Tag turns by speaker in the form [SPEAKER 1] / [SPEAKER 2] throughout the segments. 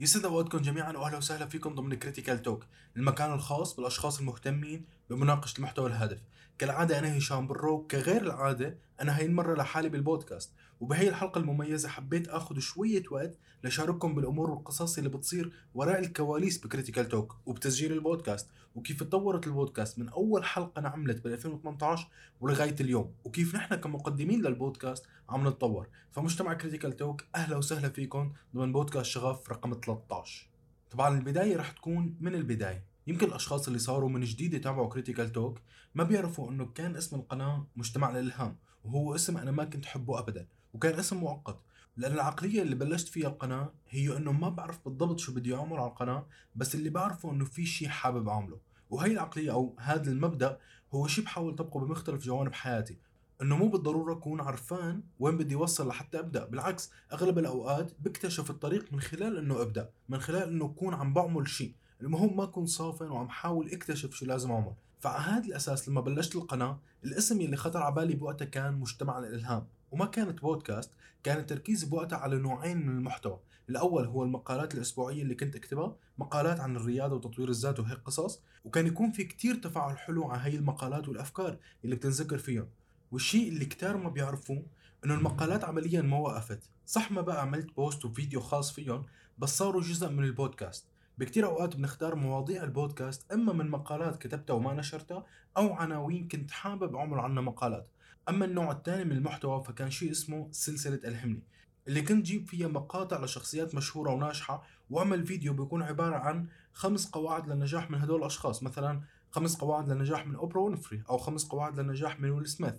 [SPEAKER 1] يسعد أوقاتكم جميعا واهلا وسهلا فيكم ضمن كريتيكال توك، المكان الخاص بالأشخاص المهتمين بمناقشة المحتوى الهادف. كالعادة أنا هشام برو، كغير العادة أنا هاي المره لحالي بالبودكاست، وبهي الحلقة المميزة حبيت آخذ شوية وقت لشارككم بالأمور والقصص اللي بتصير وراء الكواليس بكريتيكال توك وبتسجيل البودكاست، وكيف تطورت البودكاست من أول حلقة انعملت بال 2018 ولغاية اليوم، وكيف نحن كمقدمين للبودكاست عم نتطور، فمجتمع كريتيكال توك أهلا وسهلا فيكم ضمن بودكاست شغف رقم 13 طبعا البداية رح تكون من البداية. يمكن الأشخاص اللي صاروا من جديد يتابعوا كريتيكال توك ما بيعرفوا إنه كان اسم القناة مجتمع الالهام وهو اسم أنا ما كنت أحبه ابدا وكان اسم مؤقت. لأن العقلية اللي بلشت فيها القناة هي إنه ما بعرف بالضبط شو بدي أعمل على القناة بس اللي بعرفه إنه في شيء حابب أعمله. وهي العقلية أو هذا المبدأ هو شيء بحاول طبقه بمختلف جوانب حياتي. إنه مو بالضرورة أكون عرفان وين بدي أوصل لحتى أبدأ بالعكس أغلب الأوقات بكتشف الطريق من خلال إنه أبدأ من خلال إنه أكون عم بعمل شيء المهم ما أكون صافن وعم حاول أكتشف شو لازم أعمل. فعلى هذا الأساس لما بلشت القناة الاسم يلي خطر على بالي بوقتها كان مجتمع الإلهام وما كانت بودكاست كان التركيز بوقتها على نوعين من المحتوى. الأول هو المقالات الأسبوعية اللي كنت أكتبها مقالات عن الرياضة وتطوير الذات وهيك قصص وكان يكون في كتير تفاعل حلو على هاي المقالات والأفكار اللي بتنذكر فيهم. والشيء اللي كتار ما بيعرفوه إنه المقالات عمليا ما وقفت. صح ما بقى عملت بوست وفيديو خاص فيهم بس صاروا جزء من البودكاست بكتير أوقات بنختار مواضيع البودكاست إما من مقالات كتبتها وما نشرتها أو عناوين كنت حابب أعمل عنها مقالات. أما النوع الثاني من المحتوى فكان شيء اسمه سلسلة الهمني اللي كنت جيب فيها مقاطع لشخصيات مشهورة وناجحة وأعمل فيديو بيكون عبارة عن خمس قواعد للنجاح من هدول الأشخاص. مثلا خمس قواعد للنجاح من أوبرا وينفري أو خمس قواعد للنجاح من ويل سميث.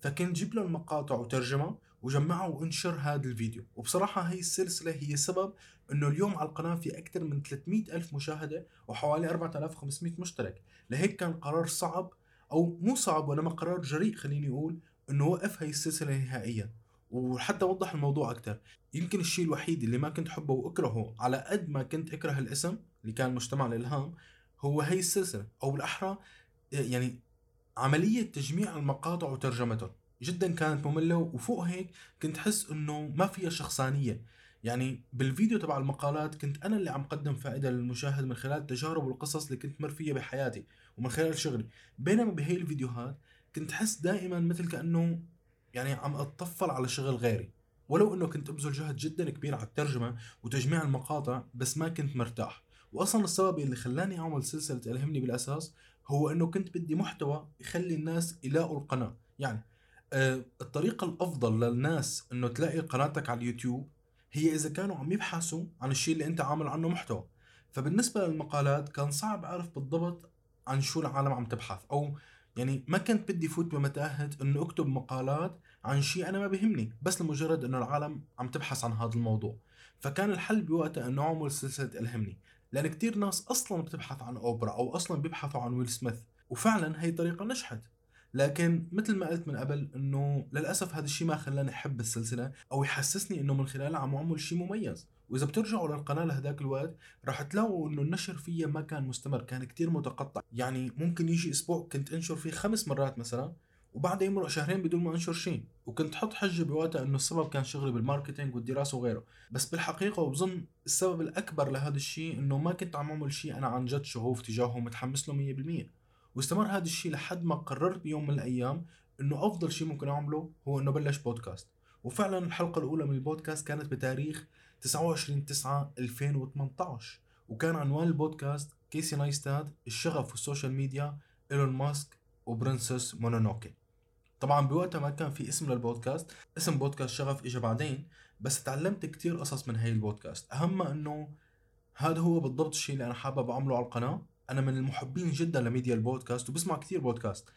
[SPEAKER 1] فكنت جيب له المقاطع وترجمة وجمعها وانشر هذا الفيديو. وبصراحة هي السلسلة هي سبب إنه اليوم على القناة في أكثر من 300 ألف مشاهدة وحوالي 4500 مشترك. لهيك كان قرار صعب أو مو صعب وإنما قرار جريء خليني أقول إنه وقف هي السلسلة نهائيا. وحتى اوضح الموضوع أكثر. يمكن الشيء الوحيد اللي ما كنت أحبه وأكرهه على قد ما كنت أكره الاسم اللي كان مجتمع الالهام هو هي السلسلة. أو بالأحرى يعني عملية تجميع المقاطع وترجمتهم جدا كانت مملة وفوق هيك كنت حس إنه ما فيها شخصانية. يعني بالفيديو تبع المقالات كنت أنا اللي عم قدم فائدة للمشاهد من خلال التجارب والقصص اللي كنت مر فيها بحياتي ومن خلال شغلي. بينما بهي الفيديوهات كنت حس دائما مثل كأنه يعني عم أتطفل على شغل غيري. ولو إنه كنت أبذل جهد جدا كبير على الترجمة وتجميع المقاطع بس ما كنت مرتاح. واصلا السبب اللي خلاني أعمل سلسلة إلهمني بالأساس هو إنه كنت بدي محتوى يخلي الناس يلاقوا القناة. يعني آه الطريقة الأفضل للناس إنه تلاقي قناتك على اليوتيوب هي إذا كانوا عم يبحثوا عن الشيء اللي أنت عامل عنه محتوى. فبالنسبة للمقالات كان صعب أعرف بالضبط عن شو العالم عم تبحث أو يعني ما كنت بدي فوت بمتاهة إنه أكتب مقالات عن شيء أنا ما بهمني بس لمجرد إنه العالم عم تبحث عن هذا الموضوع. فكان الحل بوقتها إنه أعمل سلسلة إلهمني لأن كتير ناس أصلا بتبحث عن أوبرا أو أصلا بيبحثوا عن ويل سميث وفعلا هي طريقة نجحت. لكن مثل ما قلت من قبل إنه للأسف هذا الشيء ما خلاني أحب السلسلة أو يحسسني إنه من خلالها عم أعمل شيء مميز. وإذا بترجعوا للقناة لهداك الوقت راح تلاقوا إنه النشر فيها ما كان مستمر كان كتير متقطع. يعني ممكن يجي أسبوع كنت أنشر فيه خمس مرات مثلا وبعدها يمرق شهرين بدون ما أنشر شيء وكنت حط حجة بوقتها إنه السبب كان شغلي بالماركتينج والدراسة وغيره. بس بالحقيقة وبظن السبب الأكبر لهذا الشيء إنه ما كنت عم أعمل شيء أنا عن جد شغوف تجاهه ومتحمس له 100% واستمر هذا الشيء لحد ما قررت بيوم من الأيام إنه أفضل شيء ممكن أعمله هو إنه بلش بودكاست. وفعلا الحلقة الأولى من البودكاست كانت بتاريخ 29 9 2018 وكان عنوان البودكاست كيسي نايستات الشغف وال social media إيلون ماسك و Princess Mononoke. طبعا بوقتها ما كان في اسم للبودكاست اسم بودكاست شغف اجى بعدين بس تعلمت كتير قصص من هاي البودكاست. اهمها إنه هذا هو بالضبط الشيء اللي أنا حابب أعمله على القناة. أنا من المحبين جدا لميديا البودكاست وبسمع كتير بودكاست.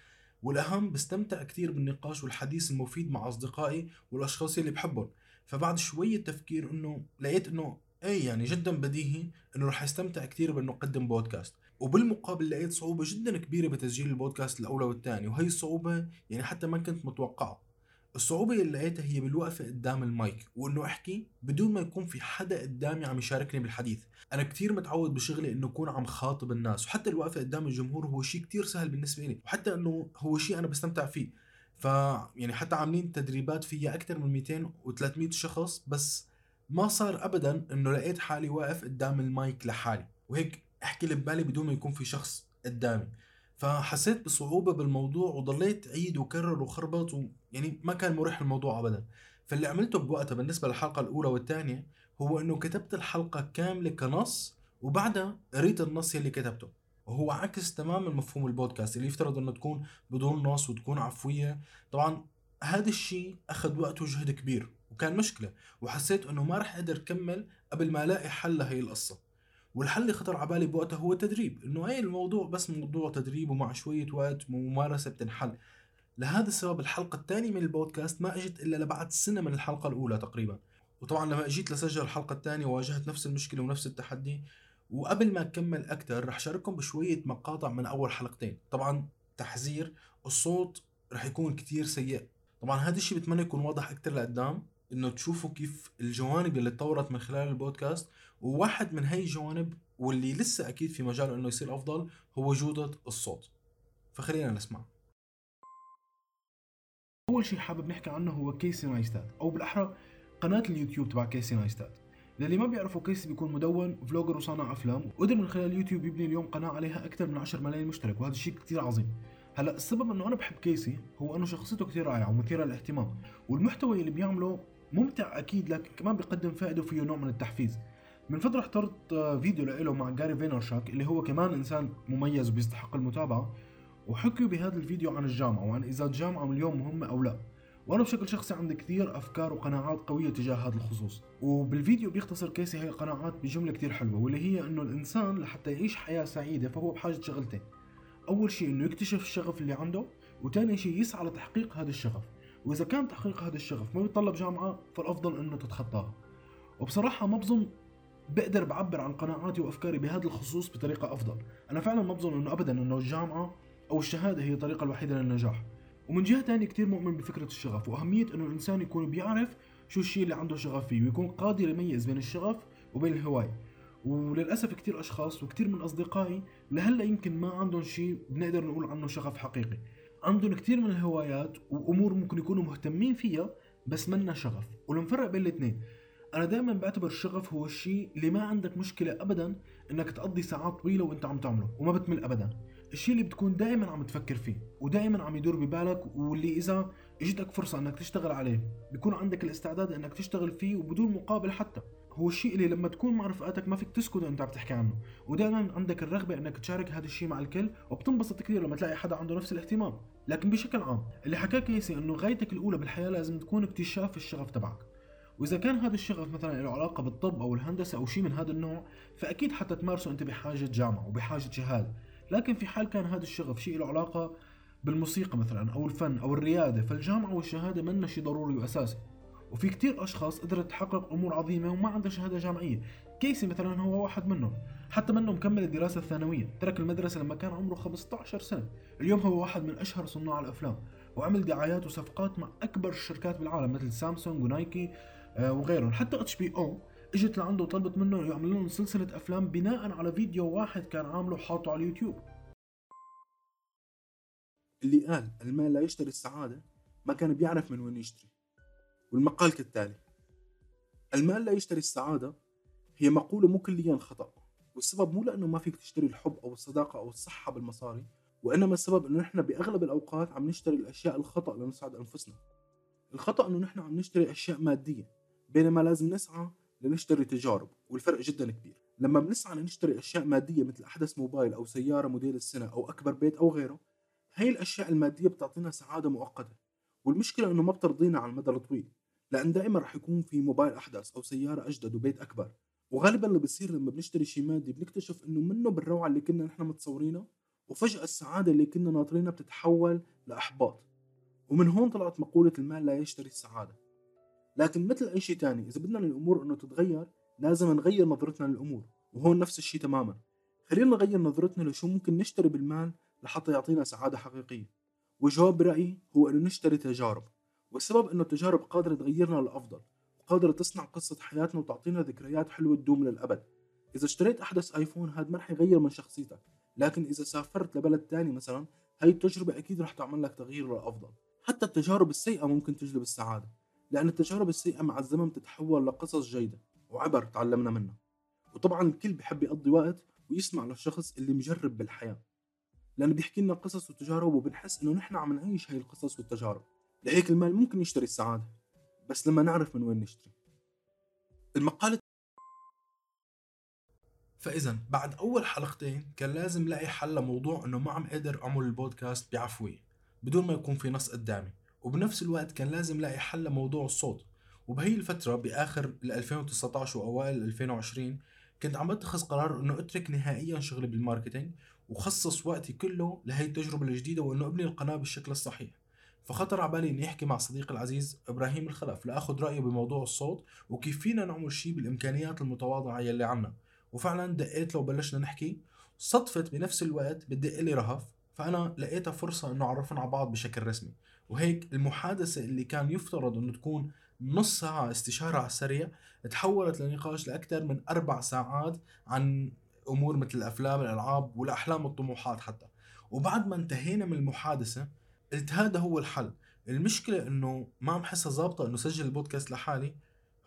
[SPEAKER 1] والأهم بستمتع كتير بالنقاش والحديث المفيد مع أصدقائي والأشخاص اللي بحبهم. فبعد شوية تفكير إنه لقيت إنه اي يعني جدا بديهي إنه رح أستمتع كثير بإنه أقدم بودكاست. وبالمقابل لقيت صعوبة جدا كبيرة بتسجيل البودكاست الأولى والثاني وهي الصعوبة يعني حتى ما كنت متوقعة. الصعوبة اللي لقيتها هي بالوقفة قدام المايك وإنه أحكي بدون ما يكون في حدا قدامي عم يشاركني بالحديث. أنا كتير متعود بشغلي إنه أكون عم خاطب الناس وحتى الوقفة قدام الجمهور هو شيء كتير سهل بالنسبة لي وحتى إنه هو شيء أنا بستمتع فيه. ف يعني حتى عاملين تدريبات فيها أكثر من 200 و300 شخص بس ما صار ابدا إنه لقيت حالي واقف قدام المايك لحالي. وهيك أحكي اللي ببالي بدون ما يكون في شخص قدامي. فحسيت بصعوبة بالموضوع وضليت عيد وكرر وخربط ويعني ما كان مريح الموضوع ابدا. فاللي عملته بوقتها بالنسبة للحلقة الأولى والثانية هو إنه كتبت الحلقة كاملة كنص وبعدها قريت النص اللي كتبته. وهو عكس تماما مفهوم البودكاست اللي يفترض إنه تكون بدون نص وتكون عفوية. طبعا هذا الشيء أخذ وقت وجهد كبير وكان مشكلة. وحسيت إنه ما رح أقدر كمل قبل ما ألاقي حل لهي القصة. والحل اللي خطر على بالي بوقتها هو التدريب إنه أي الموضوع بس موضوع تدريب ومع شوية وقت وممارسة بتنحل. لهذا السبب الحلقة الثانية من البودكاست ما أجت إلا لبعد سنة من الحلقة الأولى تقريبا. وطبعا لما أجيت لسجل الحلقة الثانية واجهت نفس المشكلة ونفس التحدي. وقبل ما أكمل أكثر رح شارككم بشوية مقاطع من أول حلقتين. طبعا تحذير الصوت رح يكون كتير سيء. طبعا هذا الشيء بتمنى يكون واضح أكثر لقدام إنه تشوفوا كيف الجوانب اللي تطورت من خلال البودكاست وواحد من هي الجوانب واللي لسه أكيد في مجال إنه يصير أفضل هو جودة الصوت. فخلينا نسمع. أول شيء حابب نحكي عنه هو كيسي نايستات أو بالأحرى قناة اليوتيوب تبع كيسي نايستات. للي ما بيعرفوا كيسي بيكون مدون vlogger وصانع أفلام وقدر من خلال اليوتيوب يبني اليوم قناة عليها أكثر من 10 ملايين مشترك وهذا الشيء كثير عظيم. هلأ السبب إنه أنا بحب كيسي هو إنه شخصيته كثير رائعة ومثيرة للاهتمام والمحتوى اللي بيعمله ممتع أكيد لكن كمان بيقدم فائدة وفيه نوع من التحفيز. من فترة حضرت فيديو له مع جاري فينرشاك اللي هو كمان إنسان مميز وبيستحق المتابعة وحكوا بهذا الفيديو عن الجامعة وعن إذا الجامعة اليوم مهمة أو لا. وأنا بشكل شخصي عندي كثير أفكار وقناعات قوية تجاه هذا الخصوص. وبالفيديو بيختصر كيسي هاي القناعات بجملة كثير حلوة واللي هي إنه الإنسان لحتى يعيش حياة سعيدة فهو بحاجة شغلتين. أول شيء إنه يكتشف الشغف اللي عنده وثاني شيء يسعى لتحقيق هذا الشغف. وإذا كان تحقيق هذا الشغف ما بيتطلب جامعة فالأفضل إنه تتخطاها. وبصراحة ما بظن بقدر بعبر عن قناعاتي وأفكاري بهذا الخصوص بطريقة أفضل. أنا فعلا ما بظن إنه ابدا إنه الجامعة أو الشهادة هي الطريقة الوحيدة للنجاح. ومن جهة ثانية كثير مؤمن بفكرة الشغف وأهمية إنه الإنسان يكون بيعرف شو الشيء اللي عنده شغف فيه ويكون قادر يميز بين الشغف وبين الهواية. وللأسف كثير أشخاص وكثير من أصدقائي لهلأ يمكن ما عندهم شيء بنقدر نقول عنه شغف حقيقي. عندهم كثير من الهوايات وأمور ممكن يكونوا مهتمين فيها بس منا شغف ولنفرق بين الاثنين أنا دائما بعتبر الشغف هو الشيء اللي ما عندك مشكلة ابدا إنك تقضي ساعات طويلة وإنت عم تعمله وما بتمل ابدا. الشيء اللي بتكون دائما عم تفكر فيه ودائما عم يدور ببالك واللي إذا إجتك فرصة إنك تشتغل عليه بيكون عندك الاستعداد إنك تشتغل فيه وبدون مقابل حتى. هو الشيء اللي لما تكون مع رفقاتك ما فيك تسكت وإنت عم تحكي عنه. ودائما عندك الرغبة إنك تشارك هذا الشيء مع الكل وبتنبسط كثير لما تلاقي حدا عنده نفس الاهتمام. لكن بشكل عام اللي حكاه كيسي إنه غايتك الأولى بالحياة لازم تكون اكتشاف الشغف تبعك. وإذا كان هذا الشغف مثلا له علاقة بالطب أو الهندسة أو شيء من هذا النوع فأكيد حتى تمارسه أنت بحاجة جامعة وبحاجه شهاده لكن في حال كان هذا الشغف شيء له علاقة بالموسيقى مثلا أو الفن أو الريادة فالجامعة والشهادة منا شيء ضروري وأساسي. وفي كتير أشخاص قدرت تحقق أمور عظيمة وما عندها شهادة جامعية. كيسي مثلا هو واحد منهم. حتى منه مكمل الدراسة الثانوية ترك المدرسة لما كان عمره 15 سنة. اليوم هو واحد من أشهر صناع الأفلام وعمل دعايات وصفقات مع أكبر الشركات بالعالم مثل سامسونج ونايكي. وغيرهم. حتى HBO إجت لعنده وطلبت منه يعمل لهم سلسلة أفلام بناء على فيديو واحد كان عامله حاطه على اليوتيوب. اللي قال المال لا يشتري السعادة ما كان بيعرف من وين يشتري. والمقال كالتالي المال لا يشتري السعادة هي مقولة مو كليا خطأ والسبب مو لأنه ما فيك تشتري الحب أو الصداقة أو الصحة بالمصاري وإنما السبب إنه نحن بأغلب الأوقات عم نشتري الأشياء الخطأ لنسعد أنفسنا. الخطأ إنه نحن عم نشتري أشياء مادية. بينما لازم نسعى لنشتري تجارب والفرق جدا كبير. لما بنسعى لنشتري أشياء مادية مثل أحدث موبايل أو سيارة موديل السنة أو أكبر بيت أو غيره هاي الأشياء المادية بتعطينا سعادة مؤقتة. والمشكلة إنه ما بترضينا على المدى الطويل لأن دائما رح يكون في موبايل أحدث أو سيارة أجدد وبيت أكبر. وغالبا اللي بصير لما بنشتري شيء مادي بنكتشف إنه منه بالروعة اللي كنا نحن متصورينها وفجأة السعادة اللي كنا ناطرينها بتتحول لإحباط. ومن هون طلعت مقولة المال لا يشتري السعادة. لكن مثل أي شيء تاني إذا بدنا الأمور إنه تتغير لازم نغير نظرتنا للأمور وهون نفس الشيء تماما. خلينا نغير نظرتنا لشو ممكن نشتري بالمال لحتى يعطينا سعادة حقيقية. والجواب برأيي هو إنه نشتري تجارب والسبب إنه التجارب قادرة تغيرنا للأفضل وقادرة تصنع قصة حياتنا وتعطينا ذكريات حلوة تدوم للأبد. إذا اشتريت أحدث آيفون هذا ما رح يغير من شخصيتك لكن إذا سافرت لبلد تاني مثلا هاي التجربة أكيد رح تعمل لك تغيير للأفضل. حتى التجارب السيئة ممكن تجلب السعادة. لأن التجارب السيئة مع الزمن تتحول لقصص جيدة وعبر تعلمنا منها. وطبعا الكل بحب يقضي وقت ويسمع للشخص اللي مجرب بالحياة لأنه بيحكي لنا قصص وتجارب وبنحس إنه نحن عم نعيش هاي القصص والتجارب. لهيك المال ممكن يشتري السعادة بس لما نعرف من وين نشتري. المقالة فإذا بعد أول حلقتين كان لازم لاقي حل لموضوع إنه ما عم قادر أعمل البودكاست بعفوية بدون ما يكون في نص قدامي. وبنفس الوقت كان لازم لاقي حل لموضوع الصوت. وبهي الفترة بآخر 2019 وأوائل 2020 كنت عم بتخذ قرار إنه أترك نهائيا شغلي بالماركتينج وخصص وقتي كله لهي التجربة الجديدة وإنه أبني القناة بالشكل الصحيح. فخطر على بالي إني أحكي مع صديقي العزيز إبراهيم الخلف لآخذ رأيه بموضوع الصوت وكيف فينا نعمل شيء بالإمكانيات المتواضعة يلي عنا. وفعلا دقيت له وبلشنا نحكي صدفت بنفس الوقت بدق لي رهف فأنا لقيتها فرصة إنه عرفنا على بعض بشكل رسمي. وهيك المحادثة اللي كان يفترض إنه تكون نص ساعة استشارة على السريع تحولت لنقاش لأكثر من أربع ساعات عن أمور مثل الأفلام الألعاب والأحلام والطموحات حتى. وبعد ما انتهينا من المحادثة قلت هذا هو الحل. المشكلة إنه ما عم حسها ظابطة إنه سجل البودكاست لحالي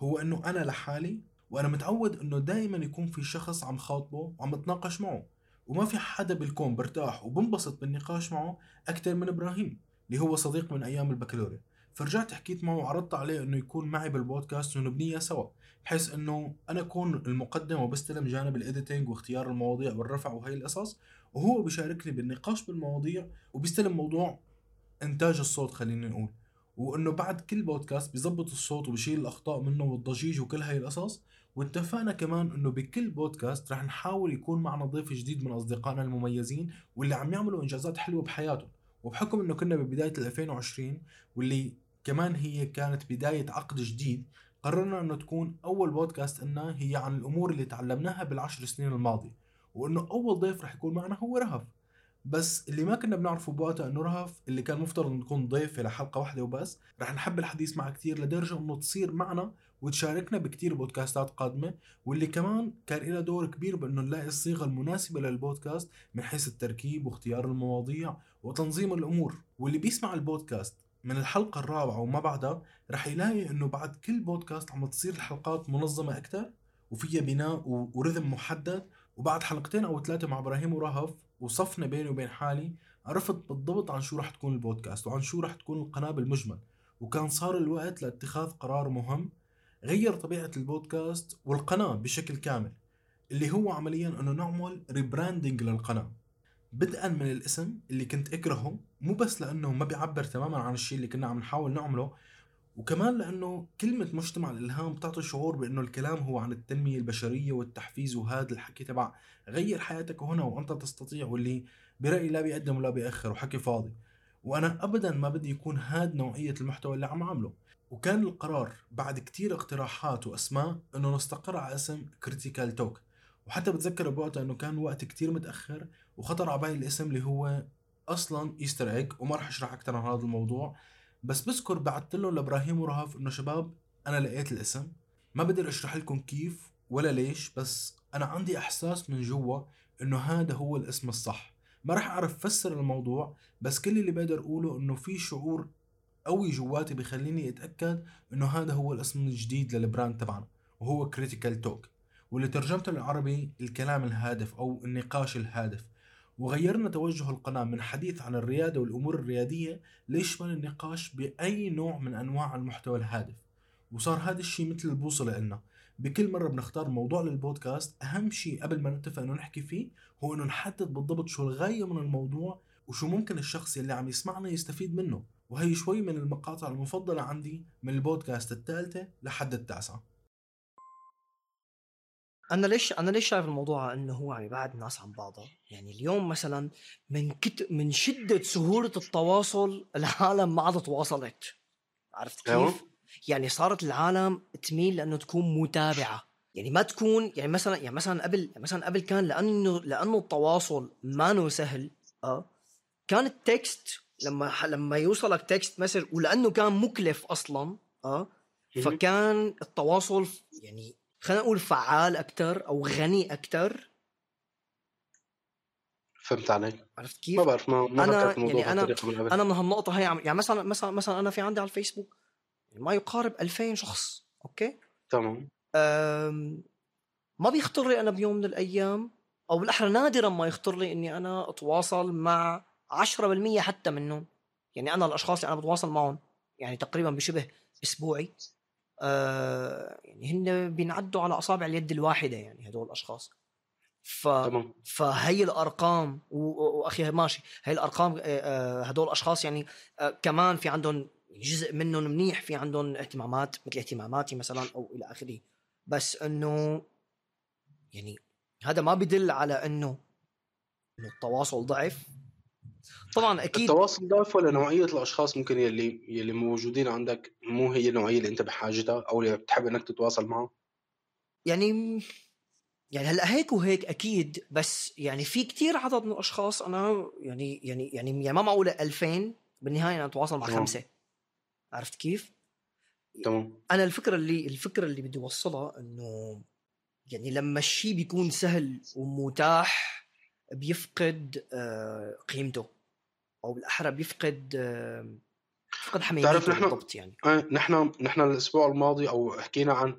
[SPEAKER 1] هو إنه أنا لحالي وأنا متعود إنه دائما يكون في شخص عم خاطبه وعم بتناقش معه. وما في حدا بالكون برتاح وبنبسط بالنقاش معه أكثر من إبراهيم. اللي هو صديق من أيام البكالوريا. فرجعت حكيت معه وعرضت عليه إنه يكون معي بالبودكاست ونبنيها سوا بحيث إنه أنا أكون المقدم وبستلم جانب الايديتنج واختيار المواضيع والرفع وهي القصص وهو بيشاركني بالنقاش بالمواضيع وبيستلم موضوع إنتاج الصوت خلينا نقول. وإنه بعد كل بودكاست بيظبط الصوت وبشيل الأخطاء منه والضجيج وكل هاي القصص واتفقنا كمان إنه بكل بودكاست رح نحاول يكون معنا ضيف جديد من أصدقائنا المميزين واللي عم يعملوا إنجازات حلوة بحياتهم. وبحكم إنه كنا ببداية 2020 واللي كمان هي كانت بداية عقد جديد قررنا إنه تكون أول بودكاست لنا هي عن الأمور اللي تعلمناها بالعشر سنين الماضية وإنه أول ضيف رح يكون معنا هو رهف. بس اللي ما كنا بنعرفه بوقتها إنه رهف اللي كان مفترض إنه تكون ضيف لحلقه واحدة وبس رح نحب الحديث معها كثير لدرجة إنه تصير معنا وتشاركنا بكتير بودكاستات قادمة واللي كمان كان لها دور كبير بإنه نلاقي الصيغة المناسبة للبودكاست من حيث التركيب واختيار المواضيع وتنظيم الأمور. واللي بيسمع البودكاست من الحلقة الرابعة وما بعدها رح يلاقي إنه بعد كل بودكاست عم تصير الحلقات منظمة أكثر وفيها بناء و rhythm محدد. وبعد حلقتين أو ثلاثة مع إبراهيم ورهف وصفنة بيني وبين حالي عرفت بالضبط عن شو رح تكون البودكاست وعن شو رح تكون القناة بالمجمل. وكان صار الوقت لاتخاذ قرار مهم غير طبيعة البودكاست والقناة بشكل كامل اللي هو عمليا إنه نعمل rebranding للقناة. بدءا من الاسم اللي كنت أكرهه مو بس لأنه ما بيعبر تماما عن الشيء اللي كنا عم نحاول نعمله وكمان لأنه كلمة مجتمع الإلهام بتعطي شعور بإنه الكلام هو عن التنمية البشرية والتحفيز وهذا الحكي تبع غير حياتك هنا وأنت تستطيع واللي برأيي لا بيقدم ولا بيأخر وحكي فاضي. وأنا ابدا ما بدي يكون هاد نوعية المحتوى اللي عم عامله وكان القرار بعد كتير اقتراحات وأسماء إنه نستقر على اسم كريتيكال توك وحتى بتذكر بوقتها إنه كان وقت كتير متأخر وخطر على بالي الاسم اللي هو أصلا Easter egg وما راح أشرح أكثر عن هذا الموضوع. بس بذكر بعثت له لإبراهيم ورهف إنه شباب أنا لقيت الاسم. ما بقدر أشرح لكم كيف ولا ليش بس أنا عندي إحساس من جوا إنه هذا هو الاسم الصح. ما راح أعرف فسر الموضوع بس كل اللي بقدر أقوله إنه في شعور قوي جواتي بخليني أتأكد إنه هذا هو الاسم الجديد لل brand تبعنا وهو Critical Talk واللي ترجمته للعربي الكلام الهادف أو النقاش الهادف. وغيرنا توجه القناة من حديث عن الريادة والأمور الريادية ليشمل النقاش بأي نوع من أنواع المحتوى الهادف. وصار هذا الشيء مثل البوصلة إلنا بكل مرة بنختار موضوع للبودكاست أهم شيء قبل ما نتفق إنه نحكي فيه هو إنه نحدد بالضبط شو الغاية من الموضوع وشو ممكن الشخص اللي عم يسمعنا يستفيد منه. وهي شوي من المقاطع المفضلة عندي من البودكاست الثالثة لحد التاسعة.
[SPEAKER 2] أنا ليش أنا ليش شايف الموضوع إنه هو عم يبعد الناس عن بعضها يعني اليوم مثلا من كت من شدة سهولة التواصل العالم ما عاد تواصلت. عرفت
[SPEAKER 3] أيوة.
[SPEAKER 2] كيف؟ يعني صارت العالم تميل لأنه تكون متابعة. يعني ما تكون يعني مثلا يعني مثلا قبل يعني مثلا قبل كان لأنه لأنه التواصل ما سهل آه كان ال text لما لما يوصلك text message ولأنه كان مكلف أصلا
[SPEAKER 3] آه.
[SPEAKER 2] فكان التواصل يعني خلينا نقول فعال أكثر أو غني أكثر
[SPEAKER 3] فهمت علي
[SPEAKER 2] عرفت كيف؟
[SPEAKER 3] ما بعرف ما ما الموضوع
[SPEAKER 2] يعني أنا-
[SPEAKER 3] بهالطريقة من قبل
[SPEAKER 2] أنا من هالنقطه هي عم- يعني مثلا مثلا مثلا أنا في عندي على الفيسبوك ما يقارب 2000 شخص أوكي؟
[SPEAKER 3] تمام.
[SPEAKER 2] أم، ما بيخطر لي أنا بيوم من الأيام أو بالأحرى نادرا ما يخطر لي إني أنا أتواصل مع 10% حتى منهم يعني أنا الأشخاص اللي أنا بتواصل معهم يعني تقريبا بشبه أسبوعي. آه يعني هن بينعدوا على أصابع اليد الواحدة يعني هدول الأشخاص. ف
[SPEAKER 3] تمام.
[SPEAKER 2] فهي الأرقام و- واخي ماشي. هي الأرقام آه، آه، هدول الأشخاص يعني آه، كمان في عندهم جزء منهم منيح في عندهم اهتمامات مثل اهتماماتي مثلا أو إلى آخره. بس إنه يعني هذا ما بدل على إنه إنه التواصل ضعف. طبعا أكيد
[SPEAKER 3] التواصل ضعف ولا نوعية الأشخاص ممكن يلي يلي موجودين عندك مو هي النوعية اللي أنت بحاجتها أو اللي بتحب إنك تتواصل معها؟
[SPEAKER 2] يعني يعني هلأ هيك وهيك أكيد بس يعني في كتير عدد من الأشخاص أنا يعني يعني يعني يعني ما معقولة 2000 بالنهاية أنا أتواصل مع. خمسة عرفت كيف؟
[SPEAKER 3] تمام
[SPEAKER 2] أنا الفكرة اللي الفكرة اللي بدي أوصلها إنه يعني لما الشيء بيكون سهل ومتاح بيفقد آه، قيمته أو بالأحرى بيفقد آه، بيفقد حميميته
[SPEAKER 3] تعرف نحن-
[SPEAKER 2] بالضبط يعني.
[SPEAKER 3] آه، نحن نحن الأسبوع الماضي أو حكينا عن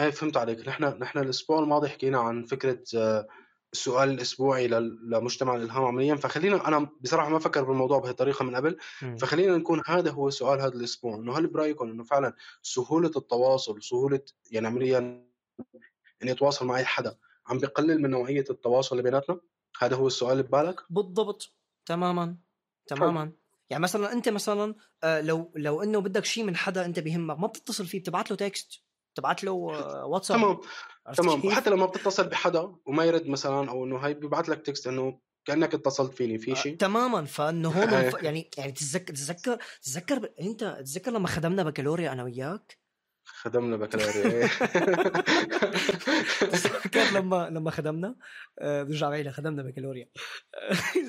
[SPEAKER 3] إيه فهمت عليك. نحن نحن الأسبوع الماضي حكينا عن فكرة آه، السؤال الأسبوعي لل- لمجتمع الإلهام عمليا. فخلينا أنا بصراحة ما فكر بالموضوع بهالطريقة من قبل. فخلينا نكون هذا هو سؤال هذا الأسبوع إنه هل برايكم إنه فعلا سهولة التواصل سهولة يعني عمليا اني اتواصل مع أي حدا عم بقلل من نوعية التواصل اللي بيناتنا؟ هذا هو السؤال اللي ببالك
[SPEAKER 2] بالضبط. تماما. تماما. يعني مثلا أنت مثلا آه، لو لو إنه بدك شيء من حدا أنت بيهمك ما بتتصل فيه بتبعت له text بتبعت له آه، واتساب
[SPEAKER 3] تمام.
[SPEAKER 2] عرفت
[SPEAKER 3] تمام.
[SPEAKER 2] كيف؟
[SPEAKER 3] وحتى لما بتتصل بحدا وما يرد مثلا أو إنه هاي بيبعت لك text إنه كأنك اتصلت فيني في
[SPEAKER 2] آه،
[SPEAKER 3] شيء
[SPEAKER 2] تماما. فإنه هون يعني يعني تتذكر تتذكر تتذكر أنت تتذكر لما خدمنا بكالوريا أنا وياك؟
[SPEAKER 3] خدمنا بكالوريا.
[SPEAKER 2] تتذكر لما لما خدمنا؟ آه، برجع بعيد خدمنا بكالوريا.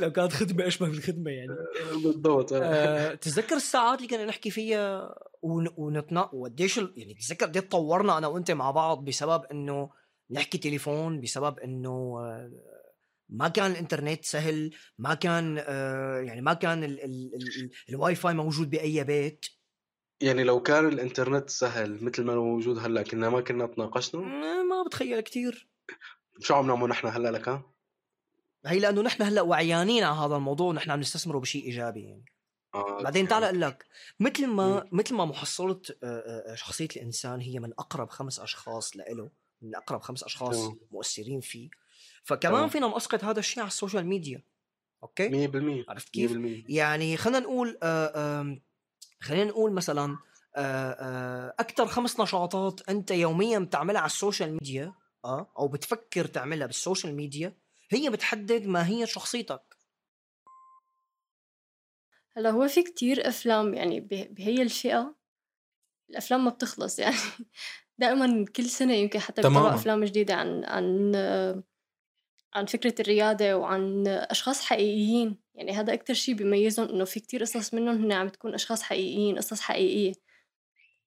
[SPEAKER 2] لو كانت خدمة أشبه بالخدمة يعني.
[SPEAKER 3] بالضبط
[SPEAKER 2] آه، تتذكر الساعات اللي كنا نحكي فيها ون- ونتنا وقديش يعني تتذكر قد إيه تطورنا أنا وأنت مع بعض بسبب إنه نحكي تليفون بسبب إنه آه، ما كان الإنترنت سهل ما كان آه، يعني ما كان ال- ال- ال- ال- الواي فاي موجود بأي بيت.
[SPEAKER 3] يعني لو كان الإنترنت سهل مثل ما هو موجود هلأ كنا ما كنا تناقشنا؟
[SPEAKER 2] آه، ما بتخيل كتير.
[SPEAKER 3] شو عم نعمل نحن هلأ لك
[SPEAKER 2] هي لأنه نحن هلأ وعيانين على هذا الموضوع ونحن عم نستثمره بشيء إيجابي يعني.
[SPEAKER 3] آه
[SPEAKER 2] بعدين تعال. أقول لك مثل ما مثل ما محصلة آه، آه، شخصية الإنسان هي من أقرب خمس أشخاص لإله من أقرب خمس أشخاص
[SPEAKER 3] تمام.
[SPEAKER 2] مؤثرين فيه. فكمان. فينا نسقط هذا الشيء على ال social media. okay؟
[SPEAKER 3] 100%
[SPEAKER 2] عرفت كيف؟
[SPEAKER 3] 100%
[SPEAKER 2] يعني خلينا نقول آه، آم، خلينا نقول مثلا أكثر خمس نشاطات أنت يوميا بتعملها على ال social media آه أو بتفكر تعملها بال social media هي بتحدد ماهيه شخصيتك
[SPEAKER 4] هلا هو في كتير أفلام يعني به- بهي الفئة الأفلام ما بتخلص يعني دائما كل سنة يمكن حتى بيطلعوا
[SPEAKER 1] تماماً.
[SPEAKER 4] أفلام جديدة عن عن عن فكرة الريادة وعن أشخاص حقيقيين. يعني هذا أكتر شي بيميزهم إنه في كتير قصص منهم هن عم تكون أشخاص حقيقيين قصص حقيقية.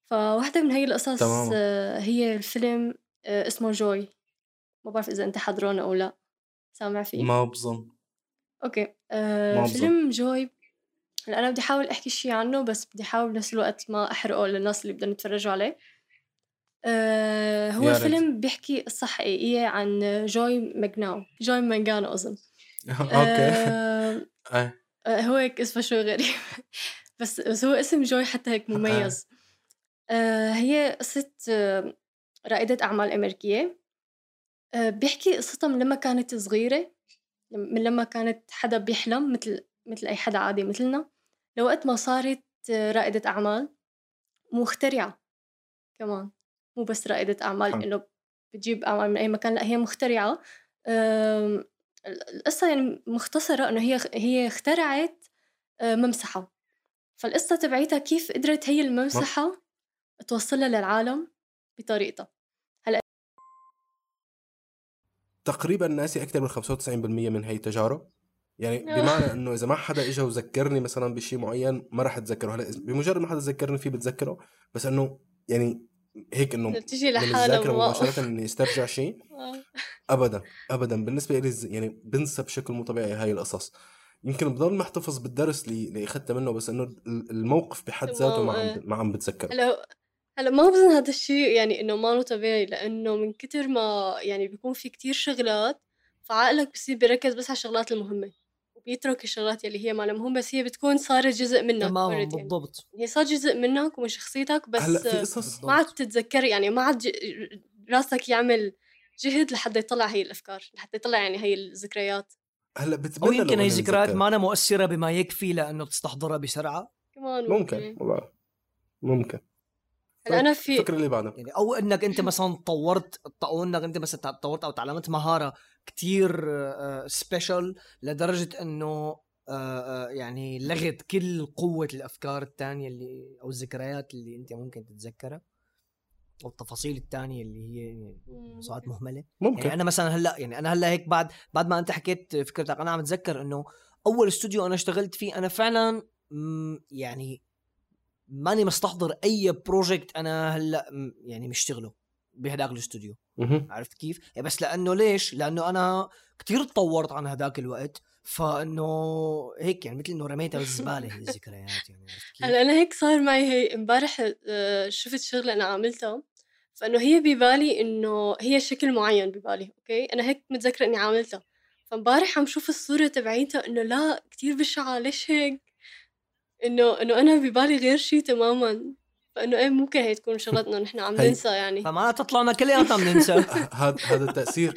[SPEAKER 4] فواحدة من هي القصص
[SPEAKER 1] تماماً.
[SPEAKER 4] آه، هي الفيلم آه، اسمه جوي. ما بعرف إذا أنت حضرونه أو لا. سامع فيه؟
[SPEAKER 1] ما بظن. ما بظن.
[SPEAKER 4] فيلم جوي. هلأ أنا بدي أحاول أحكي شيء عنه بس بدي أحاول بنفس الوقت ما أحرقه للناس اللي بدهم يتفرجوا عليه. آه هو. فيلم بيحكي قصة حقيقية عن جوي ماجناو جوي مانجانو أظن.
[SPEAKER 1] okay.
[SPEAKER 4] آه. آه، هو هيك اسمه شوي غريب. بس بس هو اسم جوي حتى هيك مميز. آه هي قصة رائدة أعمال أمريكية. بيحكي قصتها من لما كانت صغيرة من لما كانت حدا بيحلم مثل مثل أي حدا عادي مثلنا. لوقت ما صارت رائدة أعمال مخترعة كمان. مو بس رائدة أعمال. إنه بتجيب أعمال من أي مكان لأ هي مخترعة. القصة يعني مختصرة إنه هي هي اخترعت آه، ممسحة. فالقصة تبعيتها كيف قدرت هي الممسحة توصلها للعالم بطريقتها.
[SPEAKER 1] تقريبا ناسي أكثر من 95% من هي التجارب. يعني. بمعنى إنه إذا ما حدا اجى وذكرني مثلا بشيء معين ما راح أتذكره. هلأ بمجرد ما حدا ذكرني فيه بتذكره. بس إنه يعني هيك إنه
[SPEAKER 4] بتجي
[SPEAKER 1] من
[SPEAKER 4] لحالها.
[SPEAKER 1] مباشرة إني استرجع شيء
[SPEAKER 4] آه.
[SPEAKER 1] ابدا ابدا بالنسبة لي يعني بنسى بشكل مو طبيعي هاي القصص
[SPEAKER 3] يمكن بضل محتفظ بالدرس اللي اللي أخذته منه بس إنه ال- الموقف بحد ذاته ما عم ما عم بتذكره
[SPEAKER 4] هلا هلا ما بظن هذا الشيء يعني إنه ما طبيعي لأنه من كتر ما يعني بيكون في كتير شغلات فعقلك بصير بيركز بس على الشغلات المهمة وبيترك الشغلات اللي هي ما لها مهمة بس هي بتكون صارت جزء منك
[SPEAKER 2] تماما
[SPEAKER 4] يعني.
[SPEAKER 2] بالضبط.
[SPEAKER 4] هي صار جزء منك ومن شخصيتك بس
[SPEAKER 3] هلأ في قصص.
[SPEAKER 4] ما عاد تتذكر يعني ما عاد راسك يعمل جهد لحتى يطلع هي الأفكار لحتى يطلع يعني هي الذكريات.
[SPEAKER 3] هلأ
[SPEAKER 2] أو
[SPEAKER 3] بتمنى
[SPEAKER 2] يمكن هي الذكريات. ما أنا مؤثرة بما يكفي لأنه تستحضرها بسرعة.
[SPEAKER 4] كمان
[SPEAKER 3] ممكن ما بعرف ممكن.
[SPEAKER 4] هلأ أنا في
[SPEAKER 3] الفكرة اللي بعدها.
[SPEAKER 2] يعني أو إنك أنت مثلا طورت أو إنك أنت مثلا طورت أو تعلمت مهارة كتير سبيشال لدرجة إنه آه، آه، يعني لغت كل قوة الأفكار الثانية اللي أو الذكريات اللي أنت ممكن تتذكرها أو التفاصيل الثانية اللي هي. صارت مهمله
[SPEAKER 3] ممكن
[SPEAKER 2] يعني أنا مثلا هلأ يعني أنا هلأ هيك بعد بعد ما أنت حكيت فكرتك أنا عم أتذكر إنه أول استوديو أنا اشتغلت فيه أنا فعلا يعني ماني مستحضر أي project أنا هلأ يعني مشتغله بهداك الاستوديو. عرفت كيف؟ يعني بس لأنه ليش؟ لأنه أنا كتير تطورت عن هداك الوقت فإنه هيك يعني مثل إنه رميتها بالزبالة هي الذكريات يعني عرفت كيف؟
[SPEAKER 4] هلا أنا هيك صار معي هي امبارح آه، شفت شغلة أنا عملتها فإنه هي ببالي إنه هي شكل معين ببالي okay أنا هيك متذكرة إني عملتها فامبارح عم شوف الصورة تبعيتها إنه لا كتير بشعة ليش هيك إنه إنه أنا ببالي غير شيء تماما فإنه إيه ممكن هي تكون شغلات انه نحن عم ننسى يعني.
[SPEAKER 2] فما تطلعنا كلياتنا بننسى
[SPEAKER 3] هذا هذا التأثير.